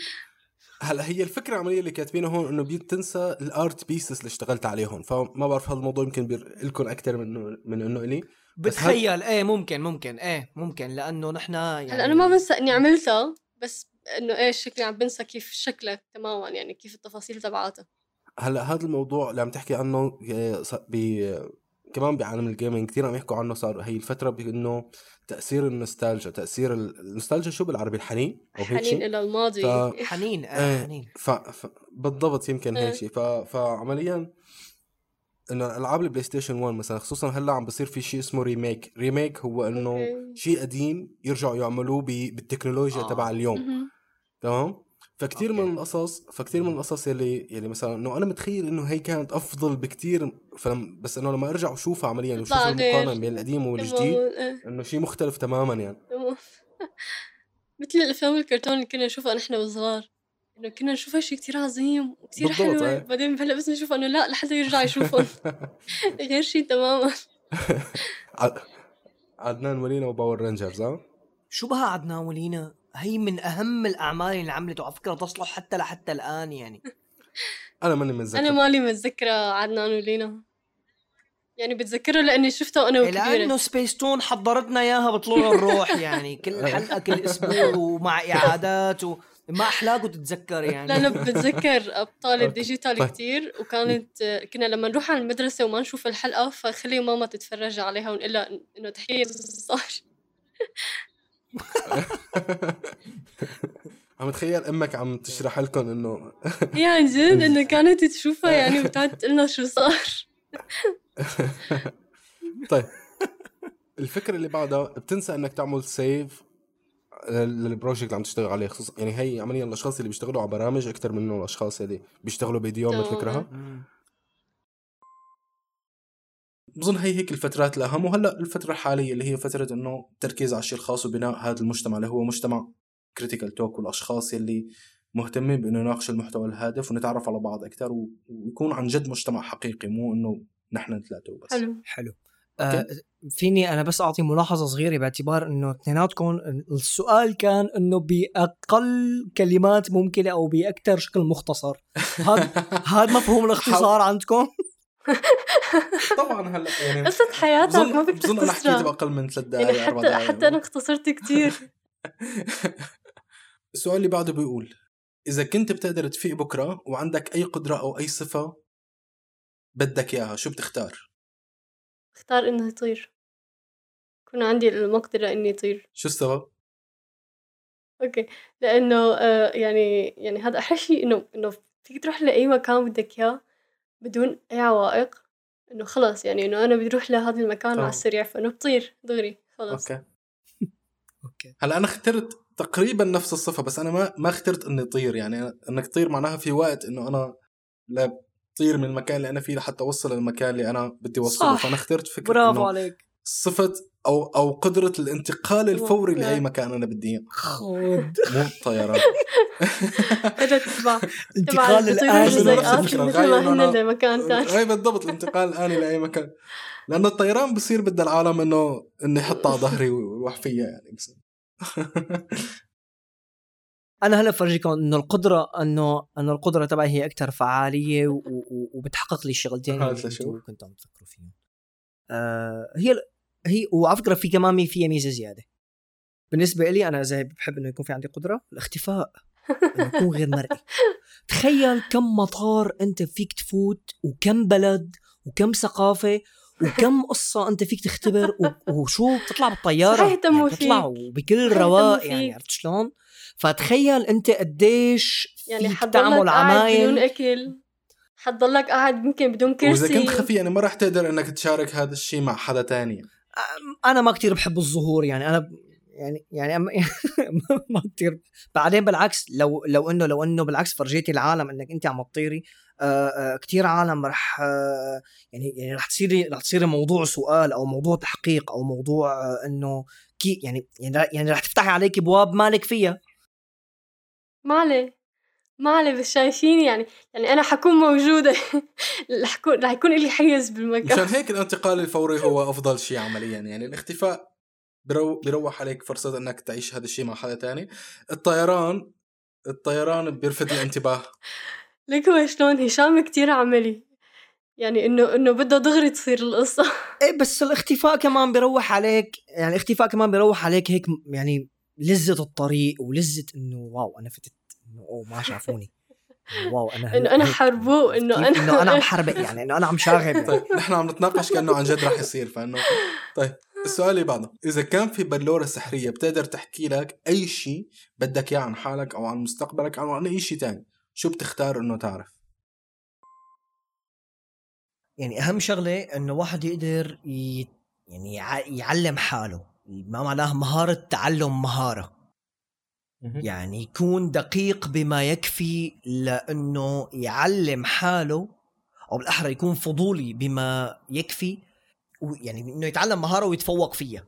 [SPEAKER 3] هلا هي الفكرة العملية اللي كاتبينها هون إنه بتنسى ال art pieces اللي اشتغلت عليهم. فما بعرف هذا الموضوع يمكن لكم أكثر من من إنه إلي.
[SPEAKER 2] بتخيل إيه ممكن ممكن إيه ممكن. لأنه نحن يعني
[SPEAKER 4] هلا أنا ما بنسى إني عملتها بس إنه إيه شكلي عم بنسى كيف شكلك تماما يعني كيف التفاصيل تبعاتها.
[SPEAKER 3] هلا هذا الموضوع اللي عم تحكي عنه آه، ب كمان بعالم ال gaming كثير عم يحكوا عنه صار هي الفترة بانه تأثير النوستالجيا تأثير ال- النوستالجيا شو بالعربي الحنين أو هيك
[SPEAKER 4] حنين إلى الماضي
[SPEAKER 3] ف-
[SPEAKER 2] حنين
[SPEAKER 3] إيه.
[SPEAKER 2] آه حنين
[SPEAKER 3] ف... ف... بالضبط يمكن هيك
[SPEAKER 4] إيه.
[SPEAKER 3] شيء ف... فعمليا إنه ألعاب ال PlayStation 1 مثلا خصوصا هلأ عم بصير في شيء اسمه remake remake هو
[SPEAKER 4] إنه.
[SPEAKER 3] شيء قديم يرجعوا يعملوه ب... بالتكنولوجيا
[SPEAKER 2] آه.
[SPEAKER 3] تبع اليوم. تمام فكتير
[SPEAKER 2] أوكي.
[SPEAKER 3] من القصص فكتير من القصص اللي يعني مثلا إنه أنا متخيل إنه هي كانت أفضل بكتير فلم بس إنه لما أرجع وشوفها عمليا وشوف. المقارنه بين القديم والجديد. إنه شيء مختلف تماما يعني.
[SPEAKER 4] مثل الأفلام الكرتون اللي كنا نشوفها نحن وصغار إنه كنا نشوفها شيء كتير عظيم وكتير حلوة.
[SPEAKER 3] إيه.
[SPEAKER 4] بعدين هلأ بس نشوف إنه لا لحتى يرجع يشوفهم. غير شيء تماما.
[SPEAKER 3] عدنان ولينا و Power Rangers ها؟
[SPEAKER 2] شو بها عدنان ولينا؟ هي من أهم الأعمال اللي عملته. على فكرة تصلح حتى لحتى الآن يعني.
[SPEAKER 3] أنا ماني متذكر.
[SPEAKER 4] أنا مالي متذكرة عدنان ولينا يعني بتذكره لأني شفته وأنا وكبيرة.
[SPEAKER 2] لأنه سبيس تون حضرتنا إياها بطلوع الروح يعني. كل حلقة كل أسبوع ومع إعادات وما احلاك وتتذكر يعني.
[SPEAKER 4] لا أنا بتذكر أبطال.
[SPEAKER 3] ال
[SPEAKER 4] Digital
[SPEAKER 3] طيب.
[SPEAKER 4] كتير وكانت كنا لما نروح على المدرسة وما نشوف الحلقة فخلي ماما تتفرج عليها ونقول لها إنه تحكي صار.
[SPEAKER 3] عم تخيل أمك عم تشرح لكم إنه
[SPEAKER 4] هي عن جد إنه كانت تشوفها يعني وتقعد تقول لنا شو صار
[SPEAKER 3] طيب الفكرة اللي بعدها بتنسى إنك تعمل سيف للبروجكت اللي عم تشتغل عليه خصوصا يعني هي عمليا الأشخاص اللي بيشتغلوا على برامج أكثر منه الأشخاص اللي بيشتغلوا بايديهم
[SPEAKER 4] تمام.
[SPEAKER 3] مثل كرهها
[SPEAKER 2] مم.
[SPEAKER 3] بظن هي هيك الفترات الاهم وهلأ الفترة الحالية اللي هي فترة إنه التركيز على الشيء الخاص وبناء هذا المجتمع اللي هو مجتمع كريتيكال توك والأشخاص اللي مهتمين بإنه يناقشوا المحتوى الهادف ونتعرف على بعض أكثر ويكون عن جد مجتمع حقيقي مو إنه نحن ثلاثة وبس.
[SPEAKER 4] حلو.
[SPEAKER 2] حلو. آه فيني أنا بس أعطي ملاحظة صغيرة باعتبار إنه اثنيناتكم السؤال كان إنه بأقل كلمات ممكنة أو باكثر شكل مختصر. هذا هذا مفهوم الاختصار عندكم؟
[SPEAKER 3] طبعا هلأ يعني
[SPEAKER 4] قصة حياتك ما فيك
[SPEAKER 3] بظن أنا حكيت بأقل من ثلاث دقائق
[SPEAKER 4] يعني حتى
[SPEAKER 3] دقائق
[SPEAKER 4] حتى أنا اختصرت كتير.
[SPEAKER 3] السؤال اللي بعده بيقول إذا كنت بتقدر تفيق بكرة وعندك أي قدرة أو أي صفة بدك إياها شو بتختار؟
[SPEAKER 4] اختار إنه يطير. يكون عندي المقدرة إني اطير
[SPEAKER 3] شو السبب؟
[SPEAKER 4] أوكي. لأنه آه يعني يعني هذا أحلى شيء إنه إنه فيك تروح لأي مكان بدك إياه بدون أي عوائق إنه خلص يعني إنه أنا بدي أروح لهذا المكان
[SPEAKER 3] تمام.
[SPEAKER 4] على السريع فإنه بطير دغري خلص.
[SPEAKER 3] أوكي.
[SPEAKER 2] أوكي.
[SPEAKER 3] هلأ أنا اخترت تقريبا نفس الصفة بس أنا ما ما اخترت إني طير يعني أنك تطير معناها في وقت إنه أنا لا
[SPEAKER 1] طير من المكان اللي أنا فيه لحتى أوصل للمكان اللي أنا بدي أوصله.
[SPEAKER 2] صح.
[SPEAKER 1] فأنا اخترت فكرة
[SPEAKER 2] برافو
[SPEAKER 1] إنه
[SPEAKER 2] عليك.
[SPEAKER 1] صفة أو أو قدرة الانتقال الفوري. لأي مكان أنا بدي إياه.
[SPEAKER 2] خود
[SPEAKER 1] مو الطيران
[SPEAKER 4] هذا تبع
[SPEAKER 2] انتقال
[SPEAKER 1] أنا-
[SPEAKER 4] لمكان ثاني
[SPEAKER 1] هاي بالضبط الانتقال الاني لاي مكان. لأنه الطيران بصير بدها العالم إنه انه يحط على ظهري ويروح فيها يعني. بس.
[SPEAKER 2] أنا هلا بفرجيكم إنه القدره انه إنه القدرة تبعي هي أكثر فعالية وبتحقق لي الشغلتين اللي كنتوا عم تفكروا فيهم. آه هي هي وعلى فكرة في كمان مي- فيها ميزة زيادة. بالنسبة لي أنا إذا بحب إنه يكون في عندي قدرة الاختفاء إنه يكون غير مرئي. تخيل كم مطار أنت فيك تفوت وكم بلد وكم ثقافة وكم قصة أنت فيك تختبر وشو بتطلع بالطيارة؟ يعني بتطلع
[SPEAKER 4] فيك.
[SPEAKER 2] وبكل رواق يعني. عرفت شلون؟ فتخيل أنت قديش
[SPEAKER 4] يعني
[SPEAKER 2] فيك
[SPEAKER 4] حتضلك
[SPEAKER 2] تعمل
[SPEAKER 4] قاعد بدون
[SPEAKER 2] عمايل.
[SPEAKER 4] أكل. حتضلك قاعد يمكن بدون كرسي
[SPEAKER 1] وإذا كنت خفي يعني ما راح تقدر إنك تشارك هذا الشيء مع حدا تاني.
[SPEAKER 2] أنا ما كتير بحب الظهور يعني أنا يعني يعني ما كتير. بعدين بالعكس لو لو إنه لو إنه بالعكس فرجيتي العالم إنك أنت عم تطيري آه، آه، كتير عالم رح آه، يعني يعني رح تصيري رح تصيري موضوع سؤال أو موضوع تحقيق أو موضوع إنه كي يعني يعني يعني رح تفتحي عليك ابواب مالك فيها.
[SPEAKER 4] ما ما عليه بس شايفين يعني يعني أنا حكون موجودة. رح يكون رح يكون لي حيز بالمكان.
[SPEAKER 1] مشان هيك الانتقال الفوري هو أفضل شيء عمليا. يعني الاختفاء برو بيروح عليك فرصة إنك تعيش هذا الشيء مع حدا تاني. الطيران الطيران بيلفت الانتباه.
[SPEAKER 4] ليك هو شلون؟ هشام كتير عملي. يعني انه إنه بده دغري تصير القصة.
[SPEAKER 2] إيه بس الاختفاء كمان بيروح عليك يعني الاختفاء كمان بيروح عليك هيك يعني لذة الطريق ولذة إنه واو أنا فتت انه اوه ما شافوني. إنه واو
[SPEAKER 4] أنا حربوق،
[SPEAKER 2] عرفت
[SPEAKER 4] إنه
[SPEAKER 2] كيف؟
[SPEAKER 4] أنا-
[SPEAKER 2] إنه أنا عم حربق يعني إنه أنا عم شاغب.
[SPEAKER 1] طيب نحن عم نتناقش كأنه عن جد رح يصير فإنه طيب السؤال اللي بعده. إذا كان في بلورة سحرية بتقدر تحكي لك أي شيء بدك إياه عن حالك أو عن مستقبلك أو عن أي شيء تاني شو بتختار إنه تعرف؟
[SPEAKER 2] يعني أهم شغلة إنه واحد يقدر ي... يعني يع- يعلم حاله. ما معناه مهارة تعلم مهارة. يعني يكون دقيق بما يكفي لأنه يعلم حاله أو بالأحرى يكون فضولي بما يكفي يعني إنه يتعلم مهارة ويتفوق فيها.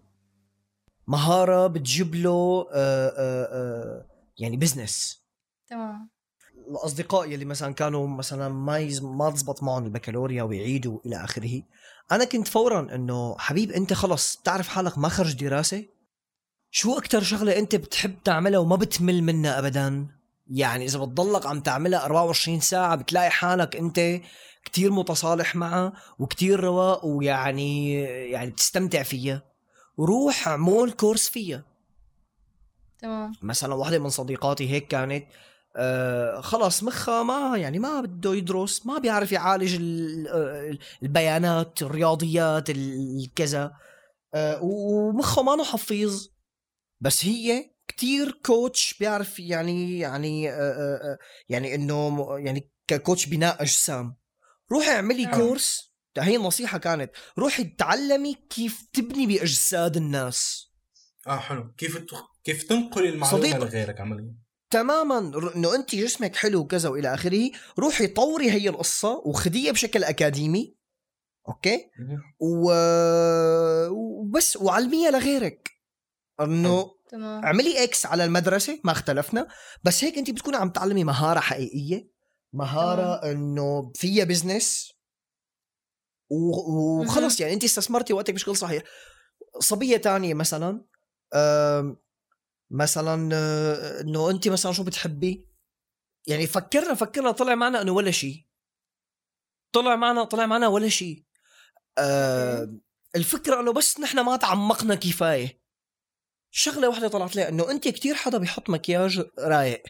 [SPEAKER 2] مهارة بتجيب له آه، آه، آه، يعني بزنس
[SPEAKER 4] تمام.
[SPEAKER 2] الأصدقاء يلي مثلا كانوا مثلا ما يز... ما تزبط معهم البكالوريا ويعيدوا إلى آخره. أنا كنت فورا إنه حبيب أنت خلص بتعرف حالك ما خرج دراسة؟ شو أكتر شغلة أنت بتحب تعملها وما بتمل منها ابدا؟ يعني إذا بتضلك عم تعملها 24 ساعة بتلاقي حالك أنت كتير متصالح معها وكتير رواق ويعني يعني بتستمتع فيها. روح اعمل كورس فيها.
[SPEAKER 4] تمام.
[SPEAKER 2] مثلا واحدة من صديقاتي هيك كانت آه خلص مخها ما يعني ما بده يدرس ما بيعرف يعالج ال- آه، البيانات الرياضيات الكذا آه ومخه ما حفيظ. بس هي كتير كوتش بيعرف يعني يعني يعني إنه يعني ككوتش بناء أجسام. روحي اعملي
[SPEAKER 4] آه.
[SPEAKER 2] كورس هي النصيحة كانت روحي تعلمي كيف تبني بأجساد الناس.
[SPEAKER 1] آه حلو. كيف كيف تنقل المعلومة
[SPEAKER 2] صديق-
[SPEAKER 1] لغيرك عمليا
[SPEAKER 2] تماما إنه انت جسمك حلو وكذا وإلى آخره روحي طوري هي القصة وخديها بشكل أكاديمي أوكي؟ و... وبس وعلميها لغيرك. انه
[SPEAKER 4] تمام.
[SPEAKER 2] اعملي X على المدرسة ما اختلفنا. بس هيك انت بتكوني عم تعلمي مهارة حقيقية. مهارة انه فيها business وخلص يعني انت استثمرتي وقتك بشكل صحيح. صبية تانية مثلا مثلا آه، انه انت مثلا شو بتحبي؟ يعني فكرنا فكرنا طلع معنا انه ولا شيء طلع معنا طلع معنا ولا شيء الفكرة انه بس نحن ما تعمقنا كفاية. شغلة واحدة طلعت لي إنه أنت كتير حدا بيحط مكياج رايق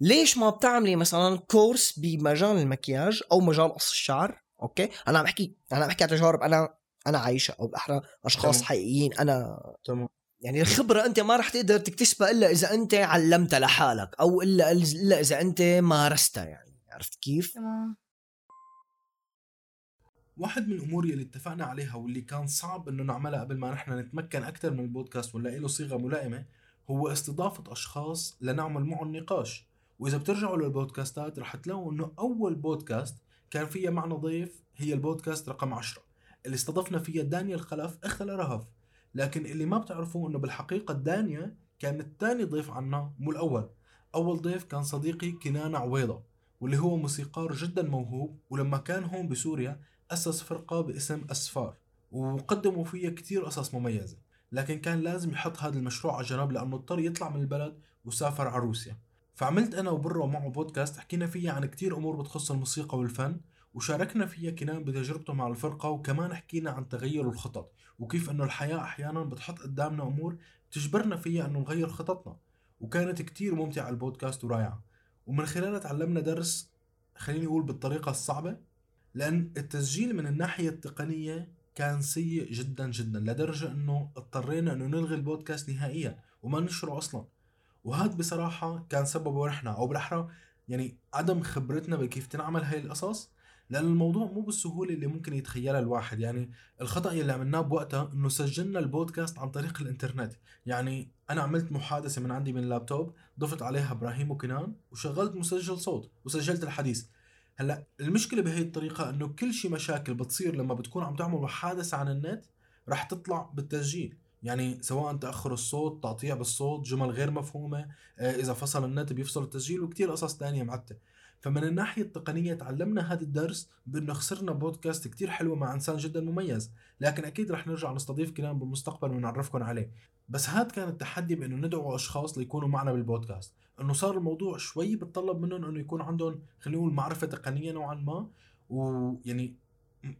[SPEAKER 2] ليش ما بتعملي مثلا كورس بمجال المكياج أو مجال قص الشعر؟ أوكي؟ أنا عم بحكي أنا عم بحكي عن تجارب. أنا أنا عايشة أو بالاحرى أشخاص
[SPEAKER 1] تمام.
[SPEAKER 2] حقيقيين. أنا
[SPEAKER 1] تمام.
[SPEAKER 2] يعني الخبرة أنت ما رح تقدر تكتسبها إلا إذا أنت علمتها لحالك أو إلا إلا إذا أنت مارستها يعني. عرفت كيف؟
[SPEAKER 4] تمام.
[SPEAKER 1] واحد من الأمور اللي اتفقنا عليها واللي كان صعب إنه نعملها قبل ما نحن نتمكن أكثر من البودكاست ونلاقي له صيغة ملائمة هو استضافة أشخاص لنعمل معهم نقاش. وإذا بترجعوا للبودكاستات رح تلاقوا إنه أول بودكاست كان فيها معنا ضيف هي البودكاست رقم 10 اللي استضفنا فيها دانيال خلف اخت الرهف لكن اللي ما بتعرفوه إنه بالحقيقة دانيا كانت ثاني ضيف عنا مو الأول. أول ضيف كان صديقي كنان عويضة واللي هو موسيقار جدا موهوب ولما كان هون بسوريا أسس فرقة باسم أسفار وقدموا فيها كتير قصص مميزة لكن كان لازم يحط هذا المشروع على جنب لأنه اضطر يطلع من البلد وسافر على روسيا. فعملت أنا وبرو معه بودكاست حكينا فيها عن كتير أمور بتخص الموسيقى والفن وشاركنا فيها كنان بتجربته مع الفرقة وكمان حكينا عن تغير الخطط وكيف أنه الحياة أحيانا بتحط قدامنا أمور تجبرنا فيها أنه نغير خططنا وكانت كتير ممتعة البودكاست ورايعة ومن خلالها تعلمنا درس خليني أقول بالطريقة الصعبة لأن التسجيل من الناحية التقنية كان سيء جدا جدا لدرجة أنه اضطرينا أنه نلغي البودكاست نهائيا وما ننشره أصلا. وهذا بصراحة كان سببه نحن أو بالأحرى يعني عدم خبرتنا بكيف تنعمل هاي القصص لأن الموضوع مو بالسهولة اللي ممكن يتخيلها الواحد. يعني الخطأ اللي عملناه بوقتها إنه سجلنا البودكاست عن طريق الإنترنت. يعني أنا عملت محادثة من عندي من اللابتوب ضفت عليها إبراهيم وكنان وشغلت مسجل صوت وسجلت الحديث. هلأ المشكلة بهي الطريقة إنه كل شيء مشاكل بتصير لما بتكون عم تعمل محادثة عن النت رح تطلع بالتسجيل. يعني سواء تأخر الصوت تقطيع بالصوت جمل غير مفهومة آه، إذا فصل النت بيفصل التسجيل وكتير قصص تانية معتة. فمن الناحية التقنية تعلمنا هذا الدرس بأنه خسرنا بودكاست كتير حلو مع إنسان جدا مميز. لكن أكيد رح نرجع نستضيف كلام بالمستقبل ونعرفكم عليه. بس هذا كان التحدي بأنه ندعو أشخاص ليكونوا معنا بالبودكاست. أنه صار الموضوع شوي بتطلب منهم أنه يكون عندهم خلينا نقول معرفة تقنية نوعا ما ويعني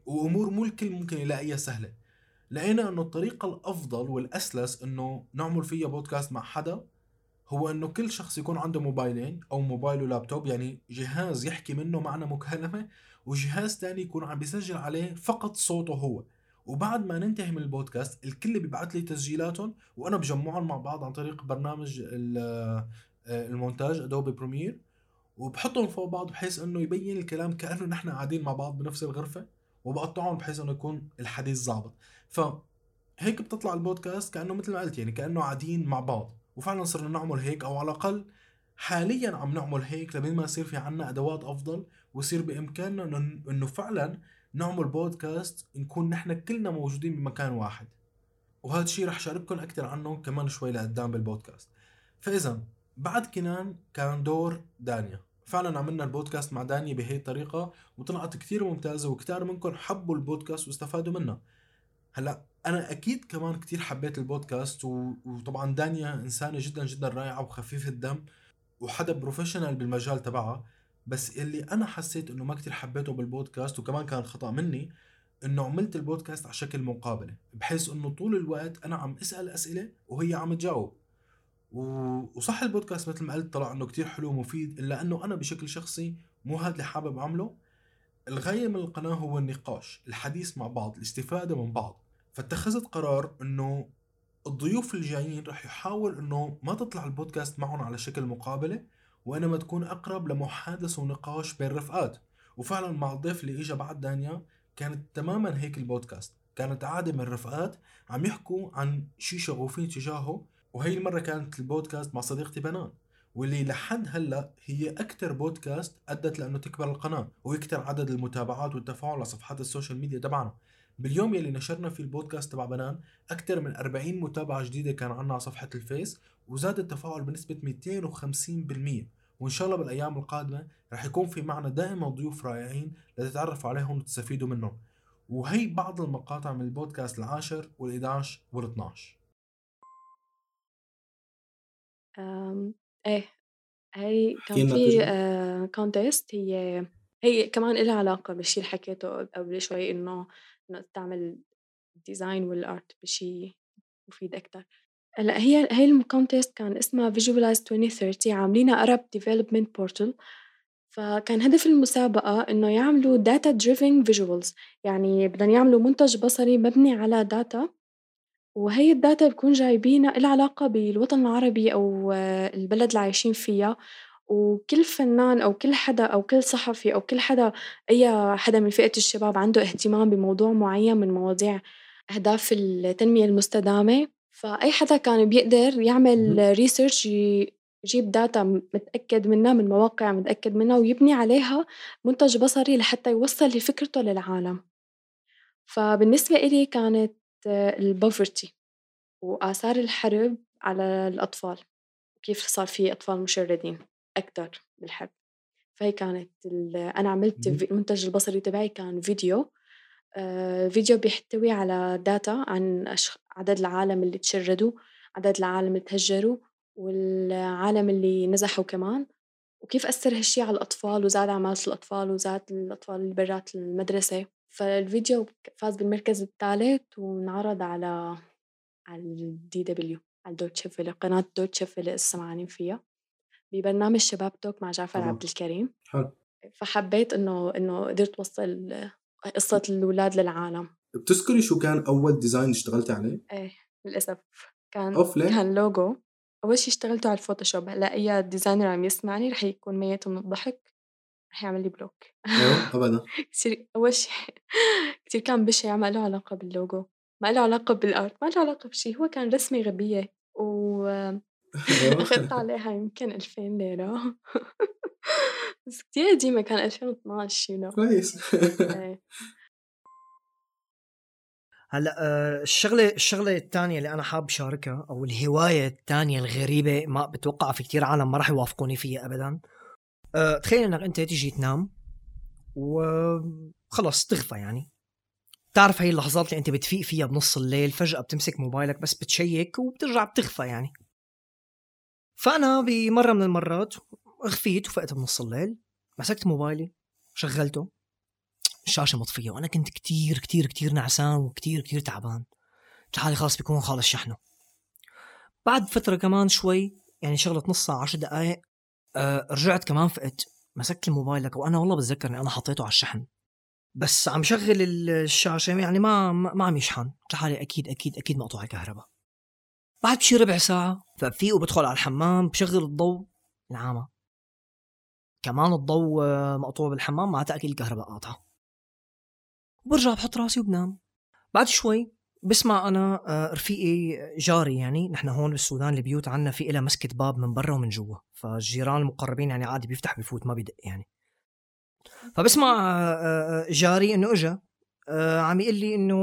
[SPEAKER 1] وأمور مو الكل ممكن يلاقيها سهلة. لقينا أنه الطريقة الأفضل والأسلس أنه نعمل فيها بودكاست مع حدا هو إنه كل شخص يكون عنده موبايلين أو موبايل ولابتوب يعني جهاز يحكي منه معنا مكالمة وجهاز تاني يكون عم بيسجل عليه فقط صوته هو. وبعد ما ننتهي من البودكاست الكل بيبعت لي تسجيلاتهم وأنا بجمعهم مع بعض عن طريق برنامج آه، المونتاج ادوبي برومير وبحطهم فوق بعض بحيث إنه يبين الكلام كأنه نحن قاعدين مع بعض بنفس الغرفة وبقطعهم بحيث إنه يكون الحديث ظابط. ف هيك بتطلع البودكاست كأنه مثل ما قلت يعني كأنه قاعدين مع بعض. وفعلا صرنا نعمل هيك أو على الأقل حاليا عم نعمل هيك لبين ما يصير في عنا أدوات أفضل ويصير بإمكاننا إنه فعلا نعمل بودكاست نكون نحن كلنا موجودين بمكان واحد. وهذا الشيء رح شارككم أكثر عنه كمان شوي لقدام بالبودكاست. فإذا بعد كنان كان دور دانيا. فعلا عملنا البودكاست مع دانيا بهي الطريقة وطلعت كثير ممتازة وكثير منكم حبوا البودكاست واستفادوا منها هلأ أنا أكيد كمان كتير حبيت البودكاست. وطبعا دانيا إنسانة جدا جدا رائعة وخفيفة الدم وحدا professional بالمجال تبعها. بس اللي أنا حسيت إنه ما كتير حبيته بالبودكاست وكمان كان خطأ مني إنه عملت البودكاست على شكل مقابلة بحيث إنه طول الوقت أنا عم أسأل أسئلة وهي عم تجاوب. وصح البودكاست مثل ما قلت طلع إنه كتير حلو ومفيد إلا إنه أنا بشكل شخصي مو هذا اللي حابب أعمله الغاية من القناة هو النقاش الحديث مع بعض الاستفادة من بعض فاتخذت قرار إنه الضيوف الجايين رح حاول إنه ما تطلع البودكاست معهم على شكل مقابلة وانما تكون أقرب لمحادثة ونقاش بين رفقات. وفعلا مع الضيف اللي اجى بعد دانيا كانت تماما هيك البودكاست. كانت قعدة من رفقات عم يحكوا عن شيء شغوفين تجاهه وهي المرة كانت البودكاست مع صديقتي بنان واللي لحد هلأ هي أكثر بودكاست أدت لأنه تكبر القناة ويكثر عدد المتابعات والتفاعل على صفحات ال social media تبعنا. باليوم يلي نشرنا فيه البودكاست تبع بنان أكثر من 40 متابعة جديدة كان عنا على صفحة ال Face وزاد التفاعل بنسبة 250% وإن شاء الله بالأيام القادمة رح يكون في معنا دائما ضيوف رائعين لتتعرفوا عليهم وتستفيدوا منهم. وهي بعض المقاطع من البودكاست العاشر وال11 وال12
[SPEAKER 4] إيه هي كان في contest هي هي كمان إلها علاقة بالشي اللي حكيته قبل شوي إنه إنه تعمل ال design وال art بشي مفيد أكتر. هلأ هي هي ال contest كان اسمها Visualize 2030 عاملينها Arab Development Portal. فكان هدف المسابقة إنه يعملوا data driven visuals يعني بدهم يعملوا منتج بصري مبني على data وهي ال data بكون جايبينها إلها علاقة بالوطن العربي أو البلد اللي عايشين فيها. وكل فنان أو كل حدا أو كل صحفي أو كل حدا أي حدا من فئة الشباب عنده اهتمام بموضوع معين من مواضيع أهداف التنمية المستدامة. فأي حدا كان بيقدر يعمل research
[SPEAKER 5] يجيب data متأكد منها من مواقع متأكد منها ويبني عليها منتج بصري لحتى يوصل فكرته للعالم. فبالنسبة إلي كانت ال poverty وآثار الحرب على الأطفال كيف صار في أطفال مشردين. أكثر بالحرب فهي كانت أنا عملت المنتج البصري تبعي كان فيديو آه، فيديو بيحتوي على داتا عن عدد العالم اللي تشردوا عدد العالم اللي تهجروا والعالم اللي نزحوا كمان وكيف أثر هالشي على الأطفال وزاد عمالة الأطفال وزاد الأطفال اللي برات المدرسة. فالفيديو فاز بالمركز الثالث وانعرض على على ال DW على Deutsche Welle قناة Deutsche Welle السمعانين فيها. ببرنامج شباب توك مع جعفر عبد الكريم.
[SPEAKER 3] حلو.
[SPEAKER 5] فحبيت إنه إنه قدرت أوصل قصة الأولاد للعالم.
[SPEAKER 3] بتذكري شو كان أول design اشتغلتي عليه؟
[SPEAKER 5] إيه للأسف. كان
[SPEAKER 3] أوف ليه؟
[SPEAKER 5] كان لوجو أول شي اشتغلته على ال Photoshop هلأ أي designer عم يسمعني رح يكون ميت من الضحك رح يعمل لي block
[SPEAKER 3] أيوه ابدا.
[SPEAKER 5] كثير أول شي كثير كان بشع ما له علاقة باللوجو ما له علاقة بال art ما له علاقة بشي. هو كان رسمة غبية. و. أخذت عليها يمكن 2000 ليرة. بس كتير قديمة كان 2012 I
[SPEAKER 3] guess.
[SPEAKER 5] إيه.
[SPEAKER 2] هلأ آه، الشغلة الشغلة الثانية اللي أنا حاب شاركها أو الهواية الثانية الغريبة ما بتوقع في كتير عالم ما راح يوافقوني فيها ابدا. أه تخيل إنك أنت تيجي تنام وخلص تغفى يعني. تعرف هي اللحظات اللي أنت بتفيق فيها بنص الليل فجأة بتمسك موبايلك بس بتشيك وبترجع بتغفى يعني. فأنا بمرة من المرات غفيت وفقت بنص الليل مسكت موبايلي شغلته الشاشة مطفية وأنا كنت كتير كتير كتير نعسان وكتير كتير تعبان. حالي خلاص بيكون خالص شحنه. بعد فترة كمان شوي يعني شغلة نص ساعة عشر دقايق أه رجعت كمان فقت مسكت الموبايل وأنا والله بتذكر إني أنا حطيته على الشحن. بس عم شغل الشاشة يعني ما ما عم يشحن. قلت لحالي أكيد أكيد أكيد مقطوع الكهرباء بعد بشي ربع ساعة. فبفيق وبدخل على الحمام بشغل الضوء العامة. كمان الضوء آه، مقطوع بالحمام معناتها أكيد الكهرباء قاطعة. وبرجع بحط راسي وبنام. بعد شوي بسمع أنا آه، رفيقي جاري يعني نحن هون بالسودان البيوت عنا في إلها مسكة باب من برا ومن جوا. فالجيران المقربين يعني عادي بيفتح بيفوت ما بيدق يعني. فبسمع آه، جاري إنه إجا. عم يقول لي إنه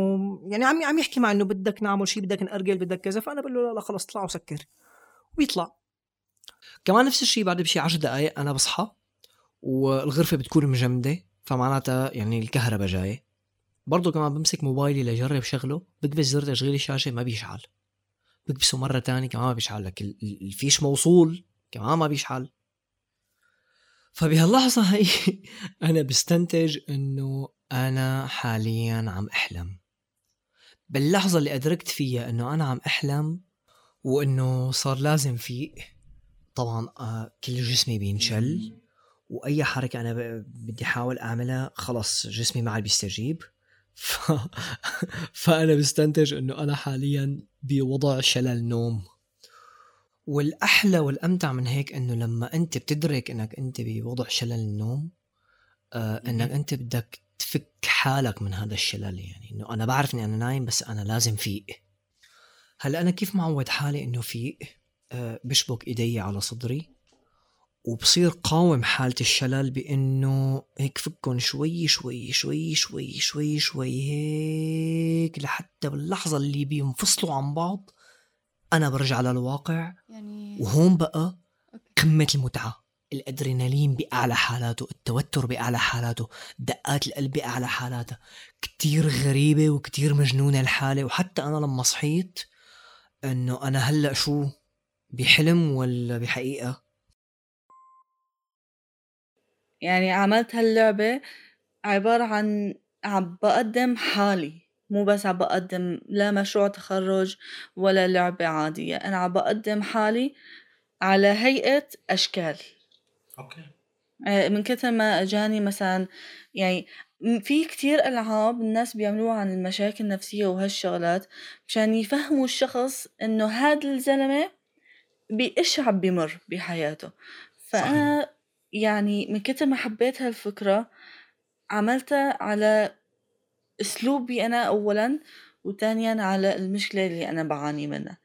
[SPEAKER 2] يعني عم عم يحكي مع إنه بدك نعمل شيء بدك نأرجل بدك كذا فأنا بقول له لا لا خلص اطلع وسكر. وبيطلع كمان نفس الشيء بعد بشي 10 دقائق أنا بصحى والغرفة بتكون مجمدة فمعناتها يعني الكهرباء جاية. برضه كمان بمسك موبايلي لجرب شغله بكبس زر تشغيل الشاشة ما بيشعل. بكبسه مرة تانية كمان ما بيشعل لك الفيش موصول كمان ما بيشعل. فبهاللحظة هي أنا بستنتج إنه أنا حاليا عم أحلم. باللحظة اللي أدركت فيها إنه أنا عم أحلم وإنه صار لازم فيق طبعا آه، كل جسمي بينشل وأي حركة أنا بدي أحاول أعملها خلص جسمي ما عاد بيستجيب. ف... فأنا بستنتج إنه أنا حاليا بوضع شلل نوم. والأحلى والأمتع من هيك إنه لما أنت بتدرك إنك أنت بوضع شلل النوم آه إنك أنت بدك تفك حالك من هذا الشلل يعني. إنه أنا بعرف إني أنا نايم بس أنا لازم فيق. هلأ أنا كيف معود حالي إنه فيق؟ آه بشبك إيدي على صدري وبصير قاوم حالة الشلل بإنه هيك فكهم شوي شوي شوي شوي شوي شوي هيك لحتى باللحظة اللي بينفصلوا عن بعض أنا برجع للواقع يعني وهون بقى قمة المتعة. الأدرينالين بأعلى حالاته التوتر بأعلى حالاته دقات القلب بأعلى حالاتها كتير غريبة وكتير مجنونة الحالة. وحتى أنا لما صحيت إنه أنا هلأ شو؟ بحلم ولا بحقيقة؟
[SPEAKER 6] يعني عملت هاللعبة عبارة عن عم بقدم حالي. مو بس عم بقدم لا مشروع تخرج ولا لعبة عادية أنا عم بقدم حالي على هيئة أشكال.
[SPEAKER 3] أوكي.
[SPEAKER 6] آه، من كثر ما أجاني مثلا يعني في كتير ألعاب الناس بيعملوها عن المشاكل النفسية وهالشغلات مشان يفهموا الشخص إنه هذا الزلمة بإيش عم بمر بحياته. فأنا صحيح. يعني من كتر ما حبيت هالفكرة عملتها على أسلوبي أنا أولا وثانيا على المشكلة اللي أنا بعاني منها.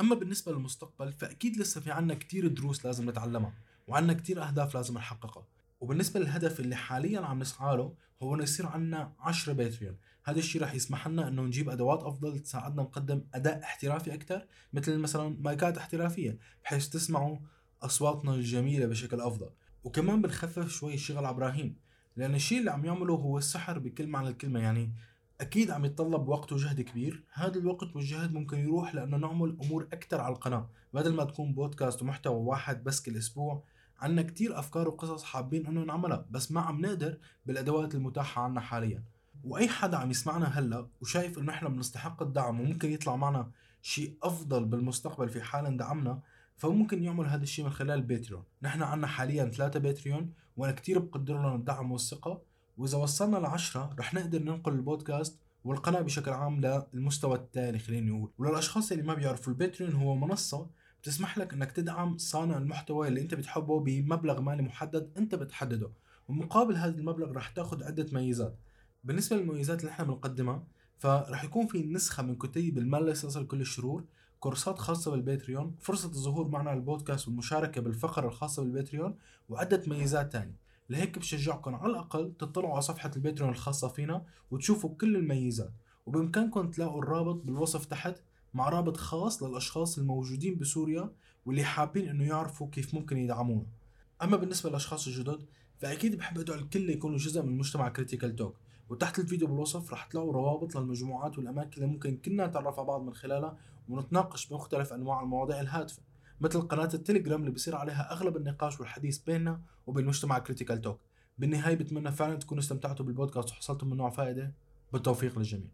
[SPEAKER 1] أما بالنسبة للمستقبل فأكيد لسه في عنا كتير دروس لازم نتعلمها وعنا كتير أهداف لازم نحققها. وبالنسبة للهدف اللي حاليا عم نسعى له هو إنه يصير عنا 10 باتريون. هذا الشيء رح يسمح لنا إنه نجيب أدوات أفضل تساعدنا نقدم أداء احترافي أكثر مثل مثلا مايكات احترافية بحيث تسمعوا أصواتنا الجميلة بشكل أفضل. وكمان بنخفف شوي الشغل على إبراهيم لأن الشيء اللي عم يعمله هو السحر بكل معنى الكلمة. يعني أكيد عم يتطلب وقت وجهد كبير. هذا الوقت والجهد ممكن يروح لأنه نعمل أمور أكثر على القناة. بدل ما تكون بودكاست ومحتوى واحد بس كل أسبوع عنا كتير أفكار وقصص حابين إنه نعملها بس ما عم نقدر بالأدوات المتاحة عنا حاليا. وأي حدا عم يسمعنا هلأ وشايف إنه إحنا بنستحق الدعم وممكن يطلع معنا شيء أفضل بالمستقبل في حال اندعمنا فممكن يعمل هذا الشيء من خلال باتريون نحن عنا حاليا ثلاثة باتريون وأنا كتير بقدر لهم الدعم والثقة. وإذا وصلنا لعشرة رح نقدر ننقل البودكاست والقناة بشكل عام للمستوى التالي خليني نقول وللأشخاص اللي ما بيعرفوا ال Patreon هو منصة بتسمح لك إنك تدعم صانع المحتوى اللي أنت بتحبه بمبلغ مالي محدد أنت بتحدده. ومقابل هذا المبلغ رح تاخذ عدة ميزات. بالنسبة للمميزات اللي إحنا بنقدمها فرح يكون في نسخة من كتيب المال أصل كل الشرور كورسات خاصة بال Patreon فرصة الظهور معنا على البودكاست والمشاركة بالفقرة الخاصة بال Patreon وعدة ميزات تانية. لهيك بشجعكم على الأقل تطلعوا على صفحة ال Patreon الخاصة فينا وتشوفوا كل الميزات وبإمكانكم تلاقوا الرابط بالوصف تحت مع رابط خاص للأشخاص الموجودين بسوريا واللي حابين إنه يعرفوا كيف ممكن يدعمونا. أما بالنسبة للأشخاص الجدد فأكيد بحب أدعو الكل يكونوا جزء من مجتمع Critical Talk وتحت الفيديو بالوصف رح تلاقوا روابط للمجموعات والأماكن اللي ممكن كنا نتعرف على بعض من خلالها ونتناقش بمختلف أنواع المواضيع الهادفة مثل قناة التليجرام اللي بصير عليها أغلب النقاش والحديث بيننا وبين مجتمع كريتيكال توك بالنهاية بتمنى فعلا تكونوا استمتعتوا بالبودكاست وحصلتوا منه فائدة. بالتوفيق للجميع.